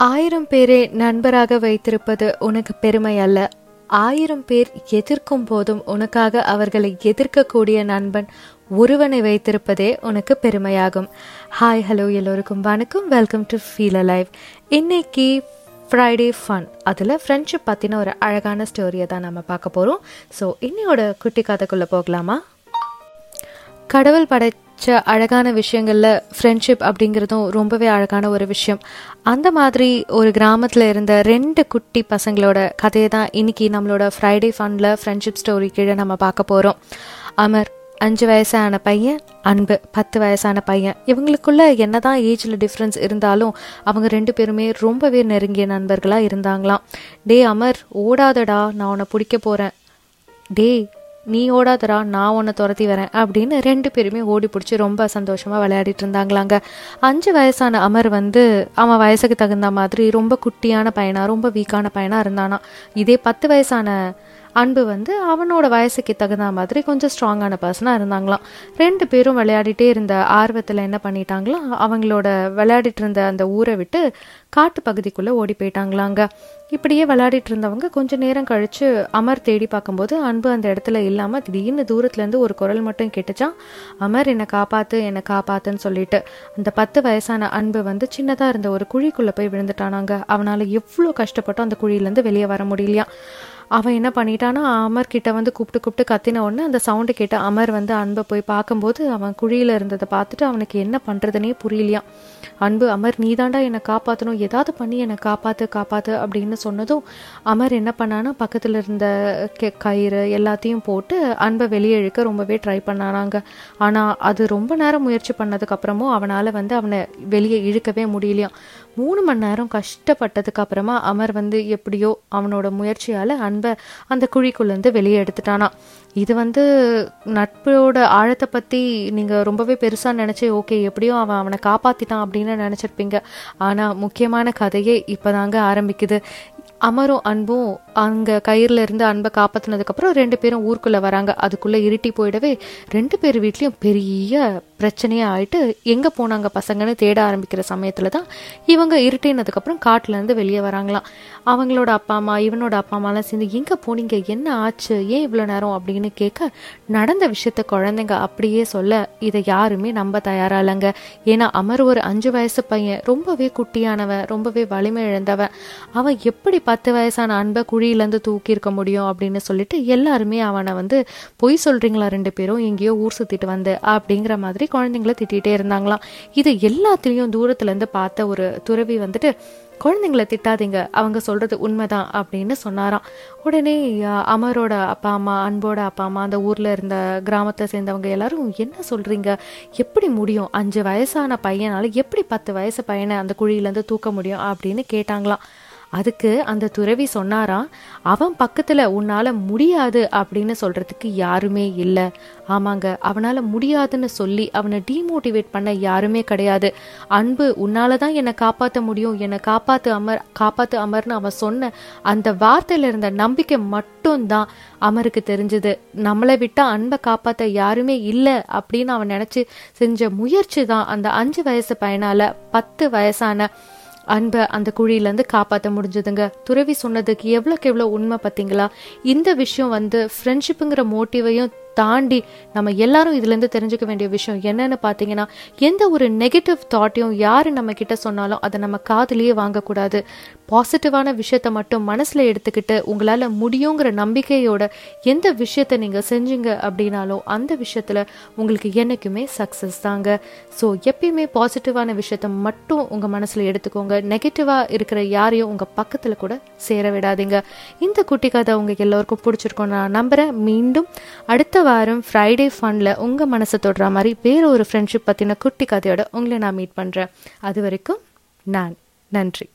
ஆயிரம் பேரை நண்பராக வைத்திருப்பது உனக்கு பெருமை அல்ல. ஆயிரம் பேர் எதிர்க்கும் போதும் உனக்காக அவர்களை எதிர்க்கக்கூடிய நண்பன் ஒருவனை வைத்திருப்பதே உனக்கு பெருமையாகும். ஹாய் ஹலோ எல்லோருக்கும் வணக்கம். Welcome to feel a live இன்னைக்கு ஃப்ரைடே ஃபன் அதில் ஃப்ரெண்ட்ஷிப் பற்றின ஒரு அழகான ஸ்டோரியை தான் நம்ம பார்க்க போகிறோம் ஸோ இன்னையோட குட்டி கதைக்குள்ளே போகலாமா? கடவுள் படை படைச்ச அழகான விஷயங்களில் ஃப்ரெண்ட்ஷிப் அப்படிங்கிறதும் ரொம்பவே அழகான ஒரு விஷயம். அந்த மாதிரி ஒரு கிராமத்தில் இருந்த ரெண்டு குட்டி பசங்களோட கதையை தான் இன்னைக்கு நம்மளோட ஃப்ரைடே ஃபண்டில் ஃப்ரெண்ட்ஷிப் ஸ்டோரி கீழே நம்ம பார்க்க போகிறோம் அமர் அஞ்சு வயசான பையன் அன்பு பத்து வயசான பையன். இவங்களுக்குள்ள என்னதான் ஏஜில் டிஃப்ரென்ஸ் இருந்தாலும் அவங்க ரெண்டு பேருமே ரொம்பவே நெருங்கிய நண்பர்களாக இருந்தாங்களாம். டே அமர் ஓடாதடா நான் உன்னை பிடிக்க போகிறேன் டேய் நீ ஓடாதரா நான் உன்னை துரத்தி வரேன் அப்படின்னு ரெண்டு பேருமே ஓடி பிடிச்சி ரொம்ப சந்தோஷமாக விளையாடிட்டு இருந்தாங்களாங்க. அஞ்சு வயசான அமர் வந்து அவன் வயசுக்கு தகுந்த மாதிரி ரொம்ப குட்டியான பையனா ரொம்ப வீக்கான பையனா இருந்தானா. இதே பத்து வயசான அன்பு வந்து அவனோட வயசுக்கு தகுந்த மாதிரி கொஞ்சம் ஸ்ட்ராங்கான பர்சனாக இருந்தாங்களாம். ரெண்டு பேரும் விளையாடிட்டே இருந்த ஆர்வத்தில் என்ன பண்ணிட்டாங்களோ அவங்களோட விளையாடிட்டு இருந்த அந்த ஊரை விட்டு காட்டு பகுதிக்குள்ளே ஓடி போயிட்டாங்களாங்க. இப்படியே விளையாடிட்டு இருந்தவங்க கொஞ்ச நேரம் கழித்து அமர் தேடி பார்க்கும்போது அன்பு அந்த இடத்துல இல்லாமல் திடீர்னு தூரத்துலேருந்து ஒரு குரல் மட்டும் கேட்டுச்சான் அமர் என்னை காப்பாற்று என்னை காப்பாத்துன்னு சொல்லிட்டு. அந்த பத்து வயசான அன்பு வந்து சின்னதாக இருந்த ஒரு குழிக்குள்ளே போய் விழுந்துட்டானாங்க. அவனால் எவ்வளோ கஷ்டப்பட்டோ அந்த குழியிலேருந்து வெளியே வர முடியலையா அவன் என்ன பண்ணிட்டானா அமர் கிட்ட வந்து கூப்பிட்டு கூப்பிட்டு கத்தின உடனே அந்த சவுண்டு கேட்ட அமர் வந்து அன்பை போய் பார்க்கும்போது அவன் குழியில் இருந்ததை பார்த்துட்டு அவனுக்கு என்ன பண்ணுறதுனே புரியலையாம் அன்பு அமர் நீதாண்டா என்னை காப்பாற்றணும் ஏதாவது பண்ணி என்னை காப்பாற்று காப்பாற்று அப்படின்னு சொன்னதும் அமர் என்ன பண்ணானா பக்கத்தில் இருந்த கயிறு எல்லாத்தையும் போட்டு அன்பை வெளியே இழுக்க ரொம்பவே ட்ரை பண்ணானாங்க. ஆனால் அது ரொம்ப நேரம் முயற்சி பண்ணதுக்கப்புறமும் அவனால் வந்து அவனை வெளியே இழுக்கவே முடியலையாம் மூணு மணி நேரம் கஷ்டப்பட்டதுக்கு அப்புறமா அமர் வந்து எப்படியோ அவனோட முயற்சியால் அன்பை அந்த குழிக்குள்ளேருந்து வெளியே எடுத்துட்டானா. இது வந்து நட்போட ஆழத்தை பற்றி நீங்கள் ரொம்பவே பெருசாக நினச்சி ஓகே எப்படியோ அவன் அவனை காப்பாற்றிட்டான் அப்படின்னு நினச்சிருப்பீங்க. ஆனால் முக்கியமான கதையே இப்போ தாங்க ஆரம்பிக்குது. அமரும் அன்பும் அங்கே கயிறில் இருந்து அன்பை காப்பாற்றினதுக்கப்புறம் ரெண்டு பேரும் ஊருக்குள்ளே வராங்க. அதுக்குள்ளே இருட்டி போயிடவே ரெண்டு பேர் வீட்லேயும் பெரிய பிரச்சனையாக ஆயிட்டு எங்கே போனாங்க பசங்கன்னு தேட ஆரம்பிக்கிற சமயத்தில் தான் இவங்க இருட்டினதுக்கப்புறம் காட்டிலேருந்து வெளியே வராங்களாம். அவங்களோட அப்பா அம்மா இவனோட அப்பா அம்மாலாம் சேர்ந்து எங்கே போனீங்க? என்ன ஆச்சு? ஏன் இவ்வளோ நேரம்? அப்படின்னு கேட்க நடந்த விஷயத்த குழந்தைங்க அப்படியே சொல்ல இதை யாருமே நம்ப தயாராக இல்லைங்க ஏன்னா அமர் ஒரு அஞ்சு வயசு பையன். ரொம்பவே குட்டியானவன் ரொம்பவே வலிமை இழந்தவன். அவன் எப்படி பத்து வயசான அன்பை குழியிலேருந்து தூக்கியிருக்க முடியும்? அப்படின்னு சொல்லிட்டு எல்லாருமே அவனை வந்து பொய் சொல்கிறீங்களா ரெண்டு பேரும்? எங்கேயோ ஊர் சுற்றிட்டு வந்து. அப்படிங்கிற மாதிரி குழந்தைங்கள திட்டிகிட்டே இருந்தாங்களாம். இது எல்லாத்துலேயும் தூரத்துலேருந்து பார்த்த ஒரு துறவி வந்துட்டு குழந்தைங்கள திட்டாதீங்க அவங்க சொல்றது உண்மைதான் அப்படின்னு சொன்னாராம். உடனே அமரோட அப்பா அம்மா அன்போட அப்பா அம்மா அந்த ஊர்ல இருந்த கிராமத்தை சேர்ந்தவங்க எல்லாரும் என்ன சொல்றீங்க? எப்படி முடியும்? அஞ்சு வயசான பையனால எப்படி பத்து வயசு பையனை அந்த குழியிலேருந்து தூக்க முடியும்? அப்படின்னு கேட்டாங்களாம். அதுக்கு அந்த துறவி சொன்னாராம் அவன் பக்கத்தில் உன்னால் முடியாது அப்படின்னு சொல்கிறதுக்கு யாருமே இல்லை. ஆமாங்க அவனால் முடியாதுன்னு சொல்லி அவனை டீமோட்டிவேட் பண்ண யாருமே கிடையாது. அன்பு உன்னால தான் என்னை காப்பாற்ற முடியும். என்னை காப்பாற்று அமர் காப்பாற்று அமர்னு அவன் சொன்ன அந்த வார்த்தையில் இருந்த நம்பிக்கை மட்டும்தான் அமருக்கு தெரிஞ்சது. நம்மளை விட்டால் அன்பை காப்பாற்ற யாருமே இல்லை அப்படின்னு அவன் நினச்சி செஞ்ச முயற்சி தான் அந்த அஞ்சு வயசு பையனால் பத்து வயசான அன்பை அந்த குழியிலேருந்து காப்பாற்ற முடிஞ்சதுங்க. துறவி சொன்னதுக்கு எவ்வளோக்கு எவ்வளோ உண்மை பார்த்தீங்களா? இந்த விஷயம் வந்து ஃப்ரெண்ட்ஷிப்புங்கிற மோட்டிவையும் தாண்டி நம்ம எல்லாரும் இதுலேருந்து தெரிஞ்சுக்க வேண்டிய விஷயம் என்னன்னு பார்த்தீங்கன்னா எந்த ஒரு நெகட்டிவ் தாட்டையும் யார் நம்ம கிட்ட சொன்னாலும் அதை நம்ம காதுலேயே வாங்கக்கூடாது. பாசிட்டிவான விஷயத்த மட்டும் மனசில் எடுத்துக்கிட்டு உங்களால் முடியுங்கிற நம்பிக்கையோட எந்த விஷயத்த நீங்கள் செஞ்சீங்க அப்படின்னாலும் அந்த விஷயத்தில் உங்களுக்கு என்றைக்குமே சக்ஸஸ் தாங்க. ஸோ எப்பயுமே பாசிட்டிவான விஷயத்த மட்டும் உங்கள் மனசில் எடுத்துக்கோங்க. நெகட்டிவாக இருக்கிற யாரையும் உங்கள் பக்கத்தில் கூட சேர விடாதீங்க. இந்த குட்டி கதை உங்கள் எல்லோருக்கும் பிடிச்சிருக்கோம் நான் நம்புகிறேன் மீண்டும் அடுத்த வாரம் ஃப்ரைடே ஃபண்டில் உங்கள் மனசை தொடுற மாதிரி வேறு ஒரு ஃப்ரெண்ட்ஷிப் பற்றின குட்டி கதையோட உங்களை நான் மீட் பண்ணுறேன் அது வரைக்கும் நான் நன்றி.